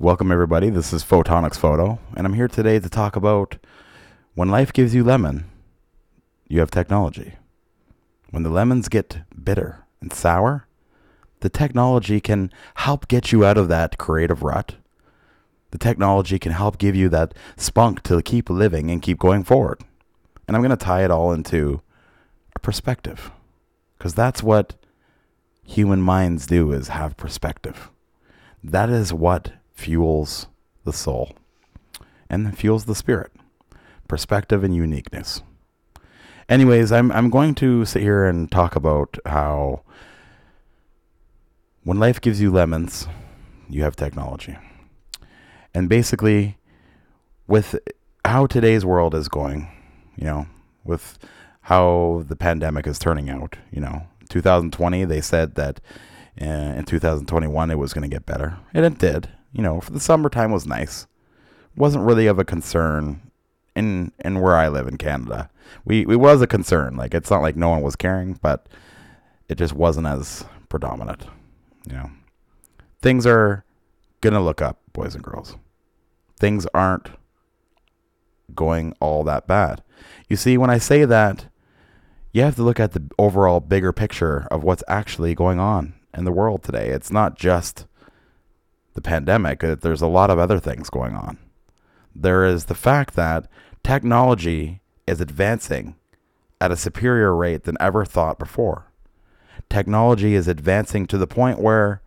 Welcome, everybody. This is Photonics Photo, and I'm here today to talk about when life gives you lemon, you have technology. When the lemons get bitter and sour, the technology can help get you out of that creative rut. The technology can help give you that spunk to keep living and keep going forward. And I'm going to tie it all into a perspective because that's what human minds do is have perspective. That is what fuels the soul and fuels the spirit. Perspective and uniqueness. Anyways, I'm I'm going to sit here and talk about how when life gives you lemons, you have technology. And basically with how today's world is going, you know, with how the pandemic is turning out, you know, 2020 they said that uh, in 2021 it was going to get better and it did you know for the summertime was nice. Wasn't really of a concern in in where i live in canada. We it was a concern. Like it's not like no one was caring but it just wasn't as predominant you know. Things are gonna look up boys and girls. Things aren't going all that bad. You see when i say that you have to look at the overall bigger picture of what's actually going on in the world today. It's not just the pandemic, uh, there's a lot of other things going on. There is the fact that technology is advancing at a superior rate than ever thought before. Technology is advancing to the point where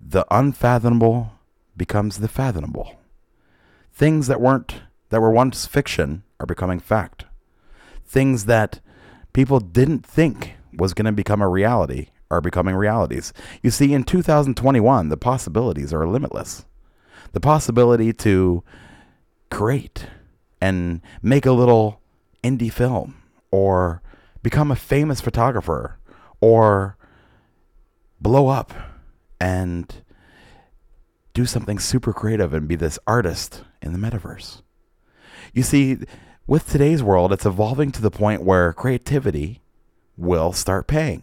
the unfathomable becomes the fathomable. Things that weren't that were once fiction are becoming fact. Things that people didn't think was going to become a reality are becoming realities. You see, in 2021, the possibilities are limitless. The possibility to create and make a little indie film or become a famous photographer or blow up and do something super creative and be this artist in the metaverse. You see, with today's world, it's evolving to the point where creativity will start paying.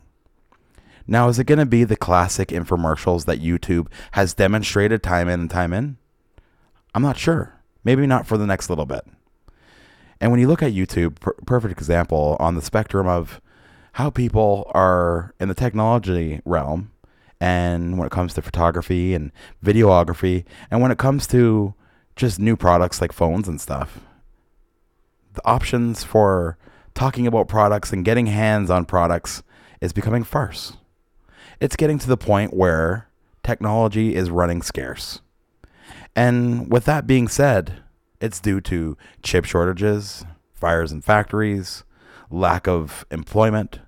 Now, is it going to be the classic infomercials that YouTube has demonstrated time in and time in? I'm not sure. Maybe not for the next little bit. And when you look at YouTube, per- perfect example on the spectrum of how people are in the technology realm and when it comes to photography and videography and when it comes to just new products like phones and stuff the options for talking about products and getting hands on products is becoming farce. It's getting to the point where technology is running scarce. And with that being said, it's due to chip shortages, fires in factories, lack of employment.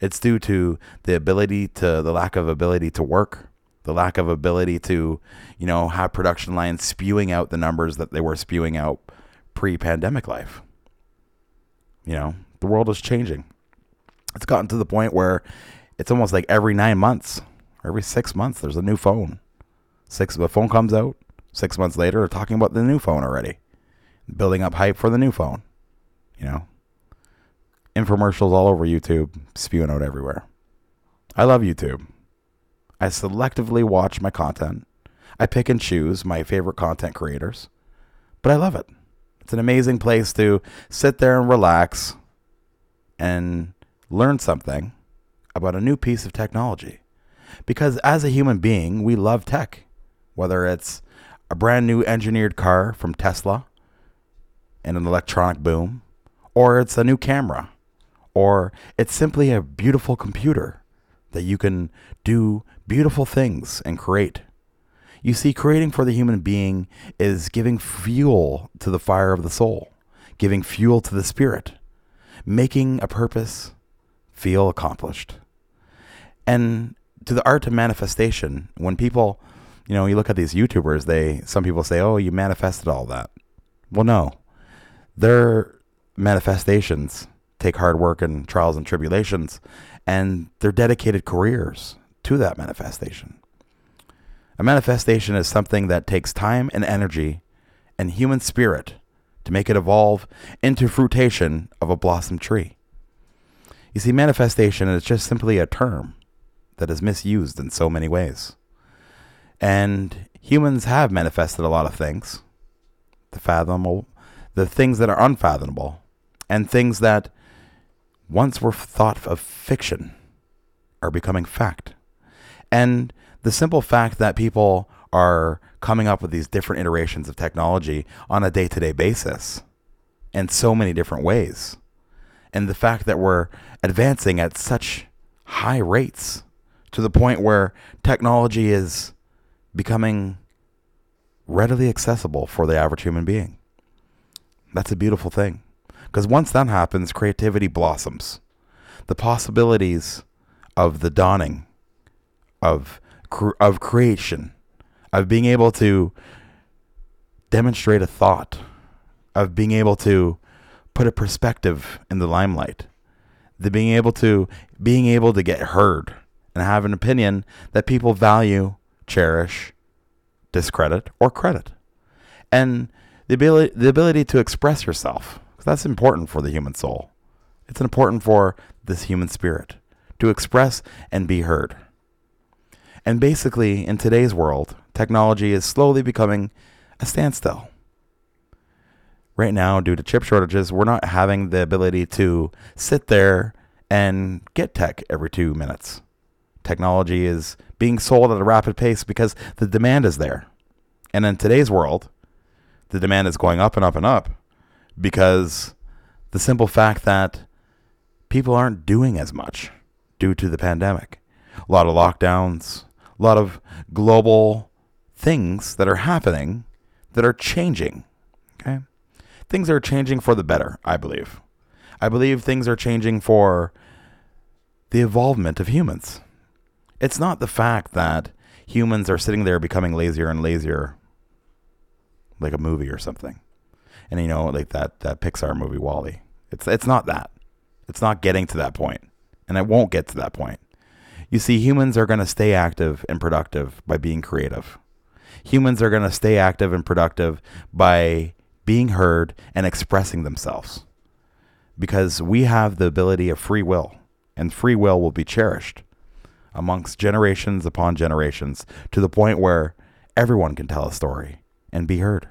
It's due to the ability to the lack of ability to work, the lack of ability to, you know, have production lines spewing out the numbers that they were spewing out pre-pandemic life. You know, the world is changing. It's gotten to the point where it's almost like every nine months, every six months, there's a new phone. Six, the phone comes out. Six months later, they're talking about the new phone already, building up hype for the new phone. You know, infomercials all over YouTube, spewing out everywhere. I love YouTube. I selectively watch my content. I pick and choose my favorite content creators, but I love it. It's an amazing place to sit there and relax and learn something about a new piece of technology. Because as a human being, we love tech, whether it's a brand new engineered car from Tesla and an electronic boom, or it's a new camera, or it's simply a beautiful computer that you can do beautiful things and create. You see, creating for the human being is giving fuel to the fire of the soul, giving fuel to the spirit, making a purpose feel accomplished. And to the art of manifestation, when people, you know, you look at these YouTubers, they some people say, "Oh, you manifested all that." Well, no. Their manifestations take hard work and trials and tribulations, and they're dedicated careers to that manifestation. A manifestation is something that takes time and energy and human spirit to make it evolve into fruition of a blossom tree. You see, manifestation is just simply a term that is misused in so many ways. And humans have manifested a lot of things, the fathomable, the things that are unfathomable, and things that once were thought of fiction are becoming fact. And the simple fact that people are coming up with these different iterations of technology on a day to day basis in so many different ways. And the fact that we're advancing at such high rates to the point where technology is becoming readily accessible for the average human being. That's a beautiful thing. Because once that happens, creativity blossoms. The possibilities of the dawning of of creation, of being able to demonstrate a thought, of being able to put a perspective in the limelight, the being able to being able to get heard and have an opinion that people value, cherish, discredit, or credit. And the ability, the ability to express yourself, because that's important for the human soul. It's important for this human spirit to express and be heard. And basically, in today's world, technology is slowly becoming a standstill. Right now, due to chip shortages, we're not having the ability to sit there and get tech every two minutes. Technology is being sold at a rapid pace because the demand is there. And in today's world, the demand is going up and up and up because the simple fact that people aren't doing as much due to the pandemic. A lot of lockdowns, a lot of global things that are happening that are changing. Okay? Things are changing for the better, I believe. I believe things are changing for the evolvement of humans. It's not the fact that humans are sitting there becoming lazier and lazier, like a movie or something. And you know, like that that Pixar movie WALL-E. It's it's not that. It's not getting to that point, and it won't get to that point. You see, humans are going to stay active and productive by being creative. Humans are going to stay active and productive by being heard and expressing themselves. Because we have the ability of free will, and free will will be cherished amongst generations upon generations to the point where everyone can tell a story and be heard.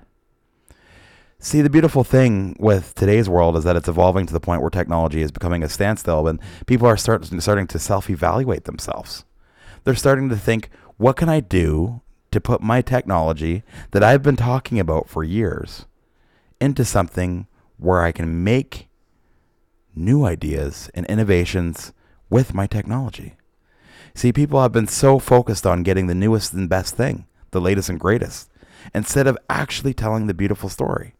See, the beautiful thing with today's world is that it's evolving to the point where technology is becoming a standstill and people are start, starting to self evaluate themselves. They're starting to think, what can I do to put my technology that I've been talking about for years into something where I can make new ideas and innovations with my technology? See, people have been so focused on getting the newest and best thing, the latest and greatest, instead of actually telling the beautiful story.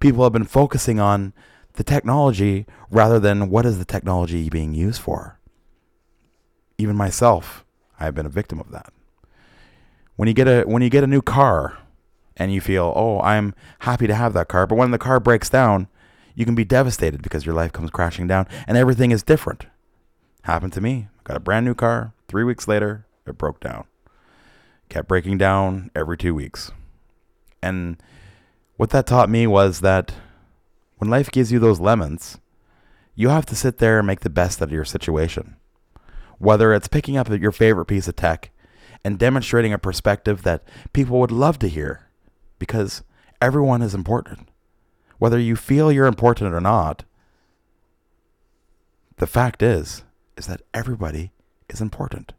People have been focusing on the technology rather than what is the technology being used for. Even myself, I have been a victim of that. When you get a when you get a new car and you feel, "Oh, I'm happy to have that car," but when the car breaks down, you can be devastated because your life comes crashing down and everything is different. Happened to me. Got a brand new car. Three weeks later, it broke down. Kept breaking down every two weeks. And what that taught me was that when life gives you those lemons, you have to sit there and make the best out of your situation. Whether it's picking up your favorite piece of tech and demonstrating a perspective that people would love to hear because everyone is important. Whether you feel you're important or not, the fact is is that everybody is important.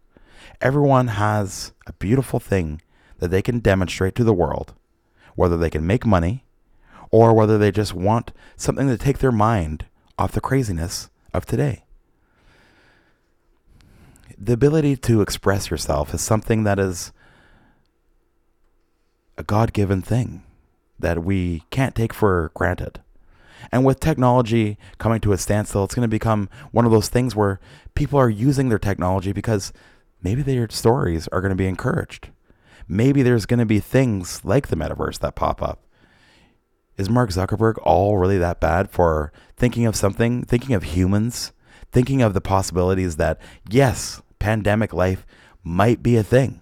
Everyone has a beautiful thing that they can demonstrate to the world, whether they can make money or whether they just want something to take their mind off the craziness of today. The ability to express yourself is something that is a God given thing that we can't take for granted. And with technology coming to a standstill, it's going to become one of those things where people are using their technology because maybe their stories are going to be encouraged. Maybe there's going to be things like the metaverse that pop up. Is Mark Zuckerberg all really that bad for thinking of something, thinking of humans, thinking of the possibilities that, yes, pandemic life might be a thing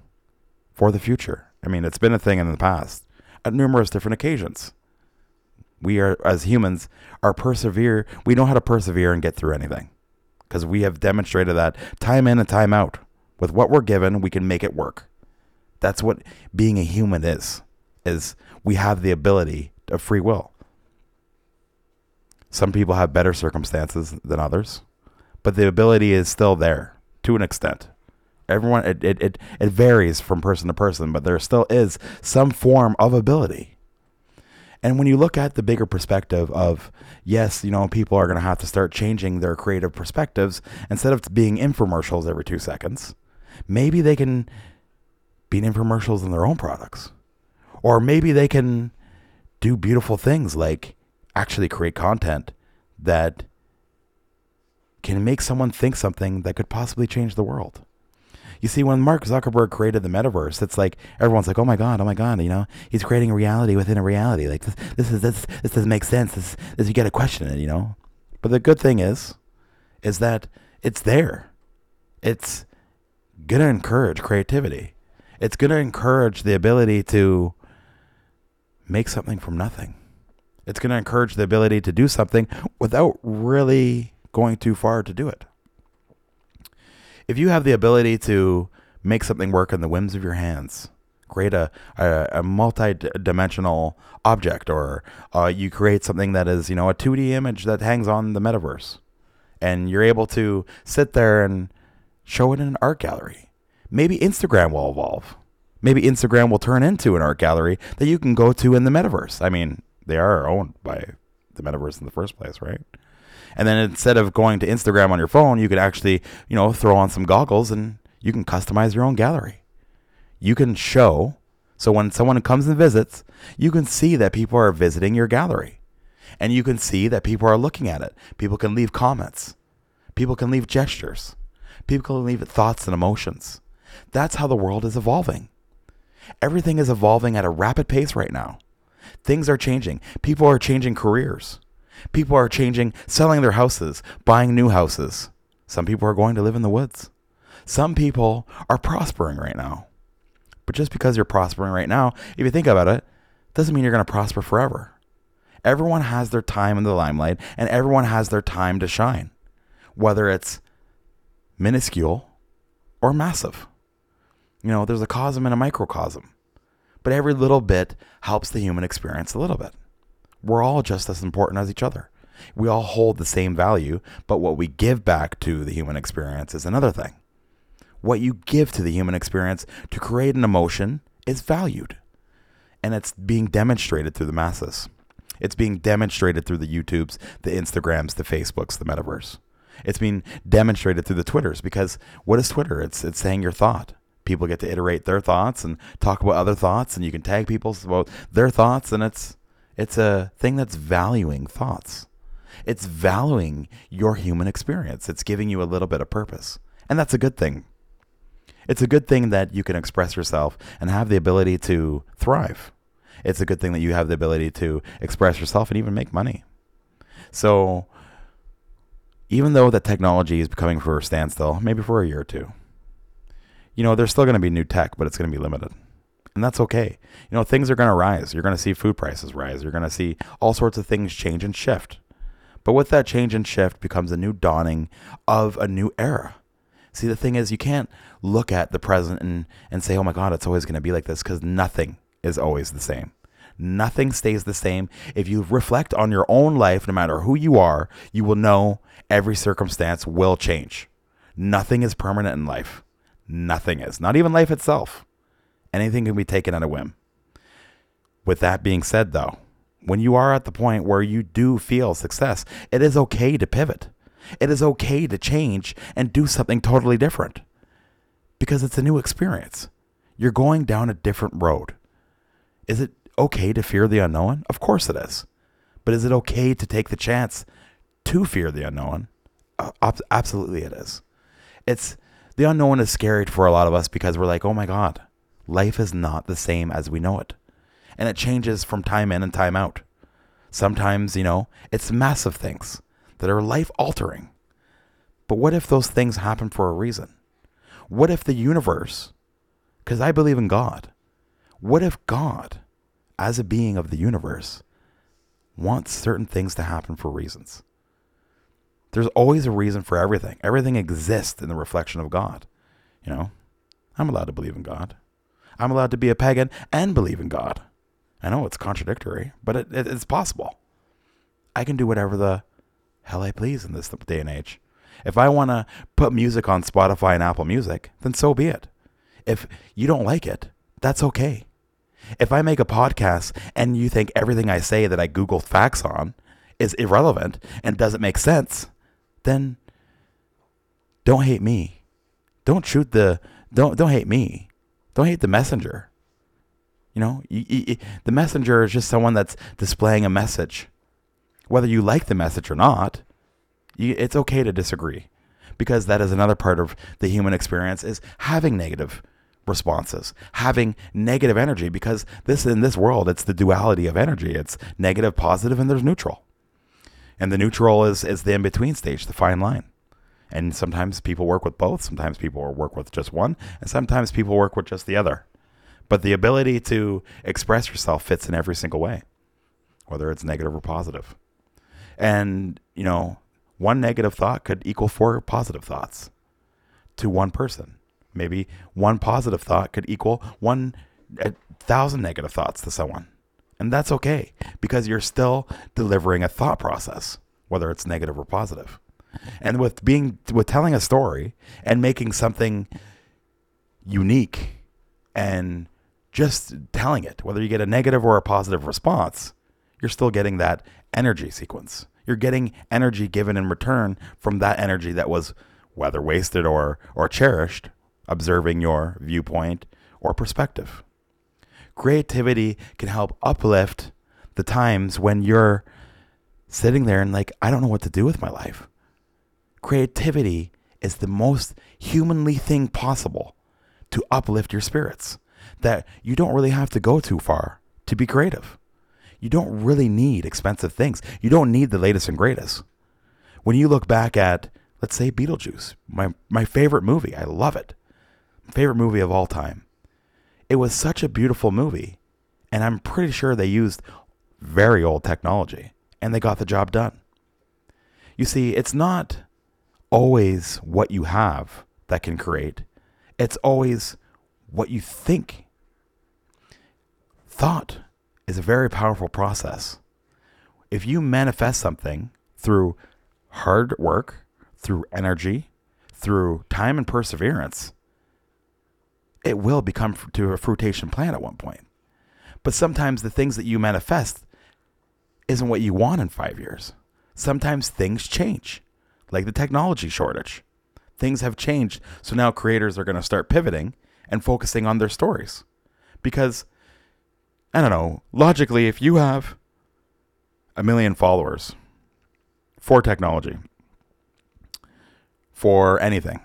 for the future? I mean, it's been a thing in the past at numerous different occasions we are as humans are persevere we know how to persevere and get through anything because we have demonstrated that time in and time out with what we're given we can make it work That's what being a human is. Is we have the ability of free will. Some people have better circumstances than others, but the ability is still there to an extent. Everyone it, it, it, it varies from person to person, but there still is some form of ability. And when you look at the bigger perspective of, yes, you know, people are going to have to start changing their creative perspectives instead of being infomercials every two seconds, maybe they can be infomercials in their own products. Or maybe they can do beautiful things like actually create content that can make someone think something that could possibly change the world. You see, when Mark Zuckerberg created the metaverse, it's like everyone's like, "Oh my god, oh my god!" You know, he's creating a reality within a reality. Like this, this is this this doesn't make sense. This, this you got to question it. You know, but the good thing is, is that it's there. It's gonna encourage creativity. It's gonna encourage the ability to make something from nothing. It's gonna encourage the ability to do something without really going too far to do it if you have the ability to make something work in the whims of your hands, create a, a, a multi-dimensional object, or uh, you create something that is, you know, a 2D image that hangs on the metaverse, and you're able to sit there and show it in an art gallery. Maybe Instagram will evolve. Maybe Instagram will turn into an art gallery that you can go to in the metaverse. I mean, they are owned by the metaverse in the first place, right? And then instead of going to Instagram on your phone, you could actually, you know, throw on some goggles and you can customize your own gallery. You can show so when someone comes and visits, you can see that people are visiting your gallery. And you can see that people are looking at it. People can leave comments. People can leave gestures. People can leave thoughts and emotions. That's how the world is evolving. Everything is evolving at a rapid pace right now. Things are changing. People are changing careers. People are changing, selling their houses, buying new houses. Some people are going to live in the woods. Some people are prospering right now. But just because you're prospering right now, if you think about it, doesn't mean you're going to prosper forever. Everyone has their time in the limelight and everyone has their time to shine, whether it's minuscule or massive. You know, there's a cosm and a microcosm, but every little bit helps the human experience a little bit we're all just as important as each other. We all hold the same value, but what we give back to the human experience is another thing. What you give to the human experience to create an emotion is valued. And it's being demonstrated through the masses. It's being demonstrated through the YouTubes, the Instagrams, the Facebooks, the metaverse. It's being demonstrated through the Twitters because what is Twitter? It's it's saying your thought. People get to iterate their thoughts and talk about other thoughts, and you can tag people about their thoughts, and it's it's a thing that's valuing thoughts. It's valuing your human experience. It's giving you a little bit of purpose. And that's a good thing. It's a good thing that you can express yourself and have the ability to thrive. It's a good thing that you have the ability to express yourself and even make money. So, even though that technology is becoming for a standstill, maybe for a year or two, you know, there's still going to be new tech, but it's going to be limited and that's okay. You know, things are going to rise. You're going to see food prices rise. You're going to see all sorts of things change and shift. But with that change and shift becomes a new dawning of a new era. See, the thing is, you can't look at the present and, and say, oh my God, it's always going to be like this because nothing is always the same. Nothing stays the same. If you reflect on your own life, no matter who you are, you will know every circumstance will change. Nothing is permanent in life. Nothing is. Not even life itself. Anything can be taken at a whim. With that being said, though, when you are at the point where you do feel success, it is okay to pivot. It is okay to change and do something totally different because it's a new experience. You're going down a different road. Is it okay to fear the unknown? Of course it is. But is it okay to take the chance to fear the unknown? Absolutely it is. It's the unknown is scary for a lot of us because we're like, "Oh my god, life is not the same as we know it. And it changes from time in and time out. Sometimes, you know, it's massive things that are life altering. But what if those things happen for a reason? What if the universe, because I believe in God, what if God, as a being of the universe, wants certain things to happen for reasons? There's always a reason for everything. Everything exists in the reflection of God. You know, I'm allowed to believe in God. I'm allowed to be a pagan and believe in God. I know it's contradictory, but it, it, it's possible. I can do whatever the hell I please in this day and age. If I want to put music on Spotify and Apple Music, then so be it. If you don't like it, that's okay. If I make a podcast and you think everything I say that I Google facts on is irrelevant and doesn't make sense, then don't hate me. Don't shoot the don't don't hate me. Don't hate the messenger. You know, you, you, the messenger is just someone that's displaying a message. Whether you like the message or not, you, it's okay to disagree because that is another part of the human experience is having negative responses, having negative energy because this in this world it's the duality of energy. It's negative, positive, and there's neutral. And the neutral is is the in between stage, the fine line. And sometimes people work with both, sometimes people work with just one, and sometimes people work with just the other. But the ability to express yourself fits in every single way, whether it's negative or positive. And, you know, one negative thought could equal four positive thoughts to one person. Maybe one positive thought could equal one a thousand negative thoughts to someone. And that's okay because you're still delivering a thought process, whether it's negative or positive. And with being with telling a story and making something unique and just telling it, whether you get a negative or a positive response, you're still getting that energy sequence. You're getting energy given in return from that energy that was whether wasted or or cherished observing your viewpoint or perspective. Creativity can help uplift the times when you're sitting there and like, I don't know what to do with my life. Creativity is the most humanly thing possible to uplift your spirits. That you don't really have to go too far to be creative. You don't really need expensive things. You don't need the latest and greatest. When you look back at, let's say, Beetlejuice, my, my favorite movie, I love it favorite movie of all time. It was such a beautiful movie, and I'm pretty sure they used very old technology and they got the job done. You see, it's not always what you have that can create, it's always what you think. Thought is a very powerful process. If you manifest something through hard work, through energy, through time and perseverance, it will become to a fruitation plant at one point. But sometimes the things that you manifest isn't what you want in five years. Sometimes things change, like the technology shortage. Things have changed, so now creators are going to start pivoting and focusing on their stories. Because, I don't know, logically, if you have a million followers for technology, for anything,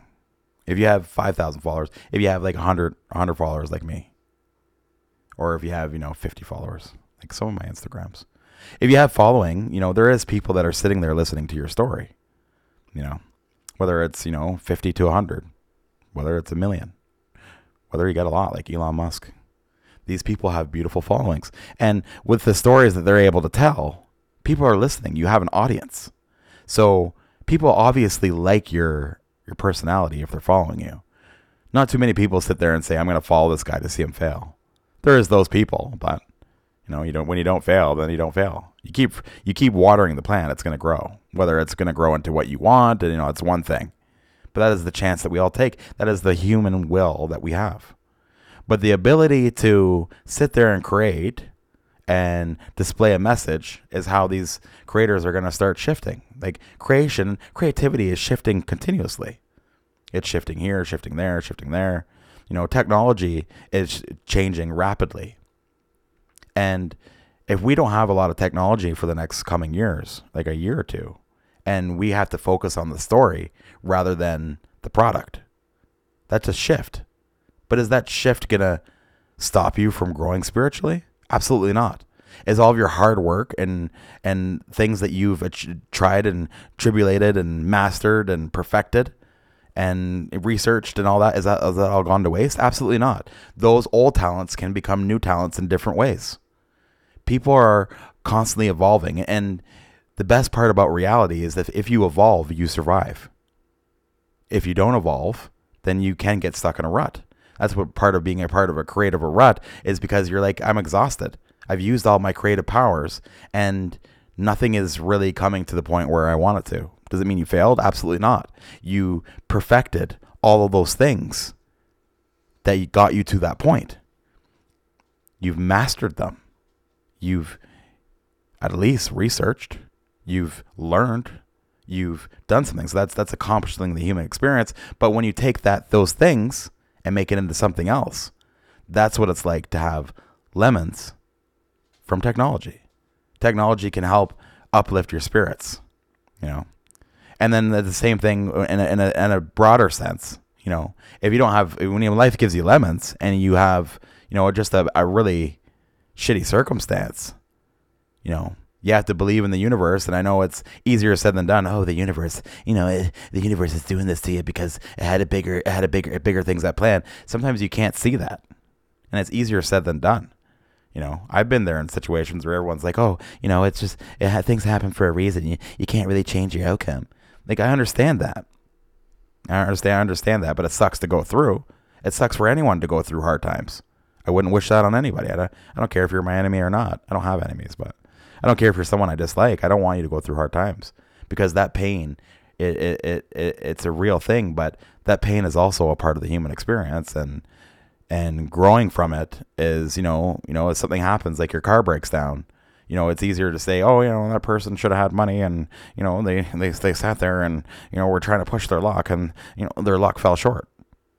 if you have 5,000 followers, if you have like 100, 100 followers like me, or if you have, you know, 50 followers, like some of my Instagrams, if you have following, you know, there is people that are sitting there listening to your story, you know, whether it's, you know, 50 to 100, whether it's a million, whether you get a lot like Elon Musk. These people have beautiful followings. And with the stories that they're able to tell, people are listening. You have an audience. So people obviously like your your personality if they're following you. Not too many people sit there and say, I'm going to follow this guy to see him fail. There is those people, but you know, you don't when you don't fail, then you don't fail. You keep you keep watering the plant, it's going to grow. Whether it's going to grow into what you want, and you know, it's one thing. But that is the chance that we all take. That is the human will that we have. But the ability to sit there and create and display a message is how these creators are going to start shifting. Like creation, creativity is shifting continuously. It's shifting here, shifting there, shifting there. You know, technology is changing rapidly. And if we don't have a lot of technology for the next coming years, like a year or two, and we have to focus on the story rather than the product, that's a shift. But is that shift going to stop you from growing spiritually? Absolutely not. Is all of your hard work and and things that you've tried and tribulated and mastered and perfected and researched and all that is that is that all gone to waste? Absolutely not. Those old talents can become new talents in different ways. People are constantly evolving and the best part about reality is that if you evolve, you survive. If you don't evolve, then you can get stuck in a rut. That's what part of being a part of a creative rut is because you're like, I'm exhausted. I've used all my creative powers and nothing is really coming to the point where I want it to. Does it mean you failed? Absolutely not. You perfected all of those things that got you to that point. You've mastered them. You've at least researched. You've learned. You've done something. So that's that's accomplishing the human experience. But when you take that those things and make it into something else, that's what it's like to have lemons from technology. Technology can help uplift your spirits, you know. And then the same thing in a, in a, in a broader sense, you know, if you don't have, when your life gives you lemons and you have, you know, just a, a really shitty circumstance, you know, you have to believe in the universe. And I know it's easier said than done. Oh, the universe, you know, it, the universe is doing this to you because it had a bigger, it had a bigger, bigger things at plan. Sometimes you can't see that, and it's easier said than done. You know, I've been there in situations where everyone's like, "Oh, you know, it's just it, things happen for a reason. You you can't really change your outcome." Like I understand that. I understand. I understand that, but it sucks to go through. It sucks for anyone to go through hard times. I wouldn't wish that on anybody. I don't, I don't care if you're my enemy or not. I don't have enemies, but I don't care if you're someone I dislike. I don't want you to go through hard times because that pain, it, it, it, it it's a real thing, but that pain is also a part of the human experience and and growing from it is, you know, you know, if something happens like your car breaks down, you know, it's easier to say, oh, you know, that person should have had money, and you know, they they they sat there and you know, we're trying to push their luck, and you know, their luck fell short.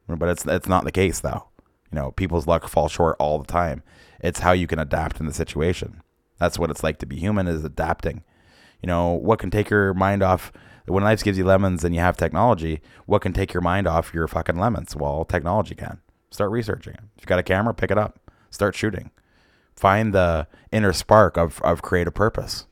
But it's it's not the case though. You know, people's luck falls short all the time. It's how you can adapt in the situation. That's what it's like to be human is adapting. You know, what can take your mind off when life gives you lemons and you have technology, what can take your mind off your fucking lemons? Well, technology can. Start researching it. If you got a camera, pick it up. Start shooting. Find the inner spark of, of creative purpose.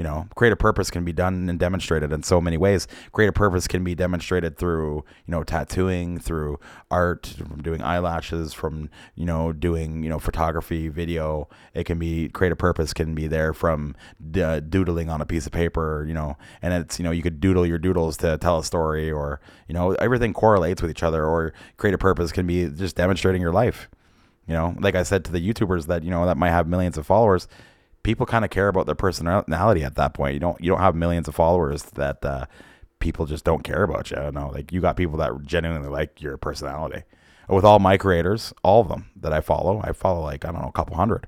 You know, creative purpose can be done and demonstrated in so many ways. Creative purpose can be demonstrated through, you know, tattooing, through art, from doing eyelashes, from, you know, doing, you know, photography, video. It can be creative purpose can be there from d- uh, doodling on a piece of paper, you know, and it's, you know, you could doodle your doodles to tell a story or, you know, everything correlates with each other or creative purpose can be just demonstrating your life. You know, like I said to the YouTubers that, you know, that might have millions of followers, people kind of care about their personality at that point. You don't you don't have millions of followers that uh, people just don't care about you. No, like you got people that genuinely like your personality. With all my creators, all of them that I follow, I follow like I don't know a couple hundred,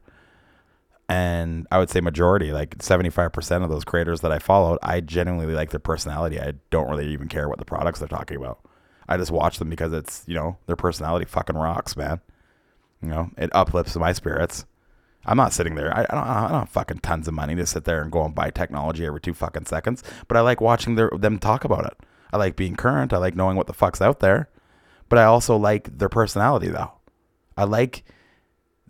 and I would say majority, like seventy five percent of those creators that I followed, I genuinely like their personality. I don't really even care what the products they're talking about. I just watch them because it's you know their personality fucking rocks, man. You know, it uplifts my spirits I'm not sitting there. I, I, don't. I don't have fucking tons of money to sit there and go and buy technology every two fucking seconds. But I like watching their, them talk about it. I like being current. I like knowing what the fuck's out there. But I also like their personality though. I like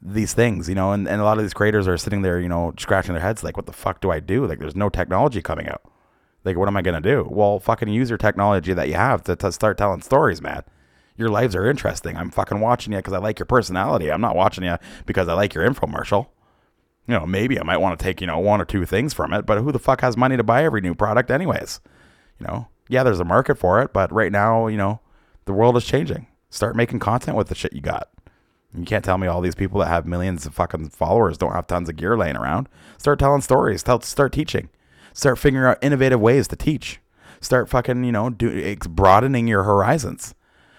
these things, you know, and, and a lot of these creators are sitting there, you know, scratching their heads like, what the fuck do I do? Like, there's no technology coming out. Like, what am I going to do? Well, fucking use your technology that you have to, to start telling stories, man your lives are interesting. I'm fucking watching you because I like your personality. I'm not watching you because I like your infomercial. You know, maybe I might want to take, you know, one or two things from it, but who the fuck has money to buy every new product anyways? You know, yeah, there's a market for it, but right now, you know, the world is changing. Start making content with the shit you got. You can't tell me all these people that have millions of fucking followers don't have tons of gear laying around. Start telling stories. Tell, start teaching. Start figuring out innovative ways to teach. Start fucking, you know, do, broadening your horizons.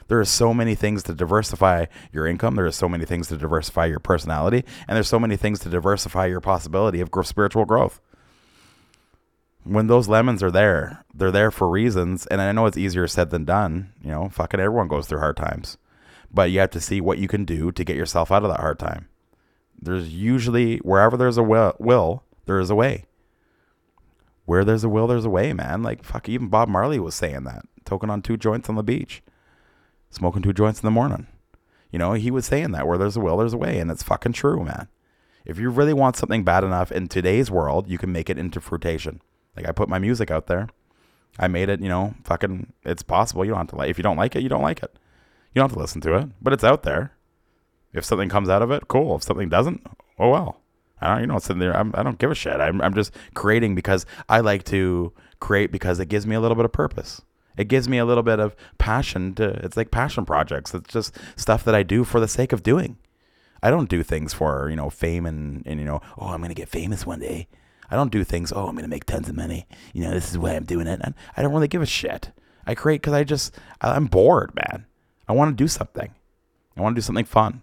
There are so many things to diversify your income. There are so many things to diversify your personality, and there's so many things to diversify your possibility of spiritual growth. When those lemons are there, they're there for reasons, and I know it's easier said than done. You know, fucking everyone goes through hard times, but you have to see what you can do to get yourself out of that hard time. There's usually wherever there's a will, will there is a way where there's a will, there's a way, man. Like fuck, even Bob Marley was saying that, toking on two joints on the beach smoking two joints in the morning. You know, he was saying that where there's a will, there's a way, and it's fucking true, man. If you really want something bad enough in today's world, you can make it into fruitation. Like I put my music out there. I made it, you know, fucking it's possible. You don't have to like if you don't like it, you don't like it. You don't have to listen to it, but it's out there. If something comes out of it, cool. If something doesn't, oh well. I don't, you know, sitting there. I'm, I do not give a shit. I'm, I'm just creating because I like to create because it gives me a little bit of purpose. It gives me a little bit of passion to it's like passion projects. It's just stuff that I do for the sake of doing. I don't do things for, you know, fame and, and you know, oh, I'm going to get famous one day. I don't do things, oh, I'm going to make tons of money. You know, this is why I'm doing it. And I don't really give a shit. I create because I just, I'm bored, man. I want to do something. I want to do something fun.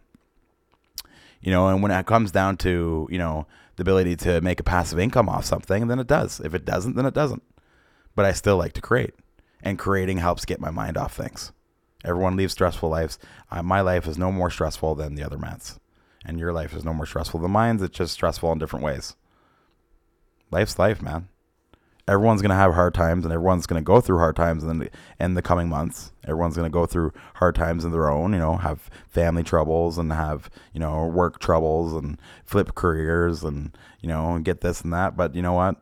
You know, and when it comes down to, you know, the ability to make a passive income off something, then it does. If it doesn't, then it doesn't. But I still like to create. And creating helps get my mind off things. Everyone leaves stressful lives. Uh, my life is no more stressful than the other man's. And your life is no more stressful than mine's. It's just stressful in different ways. Life's life, man everyone's going to have hard times and everyone's going to go through hard times in the, in the coming months. Everyone's going to go through hard times in their own, you know, have family troubles and have, you know, work troubles and flip careers and, you know, get this and that. But you know what?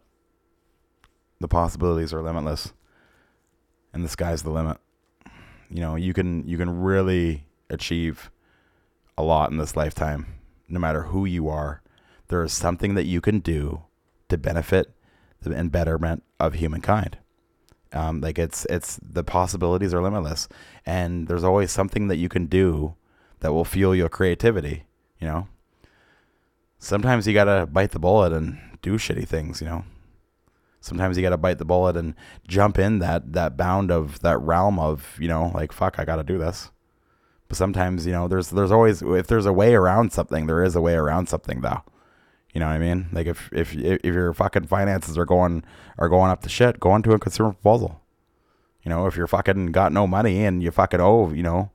The possibilities are limitless and the sky's the limit. You know, you can, you can really achieve a lot in this lifetime, no matter who you are. There is something that you can do to benefit and betterment of humankind. Um, like it's it's the possibilities are limitless, and there's always something that you can do that will fuel your creativity. You know, sometimes you gotta bite the bullet and do shitty things. You know, sometimes you gotta bite the bullet and jump in that that bound of that realm of you know like fuck I gotta do this. But sometimes you know there's there's always if there's a way around something there is a way around something though. You know what I mean? Like if if if your fucking finances are going are going up to shit, go into a consumer proposal. You know, if you're fucking got no money and you fucking owe, you know,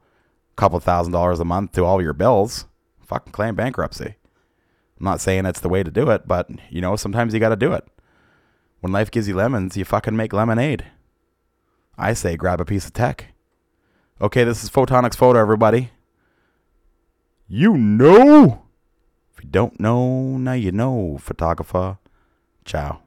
a couple thousand dollars a month to all your bills, fucking claim bankruptcy. I'm not saying it's the way to do it, but you know, sometimes you got to do it. When life gives you lemons, you fucking make lemonade. I say grab a piece of tech. Okay, this is Photonics Photo, everybody. You know If you don't know, now you know, photographer. Ciao.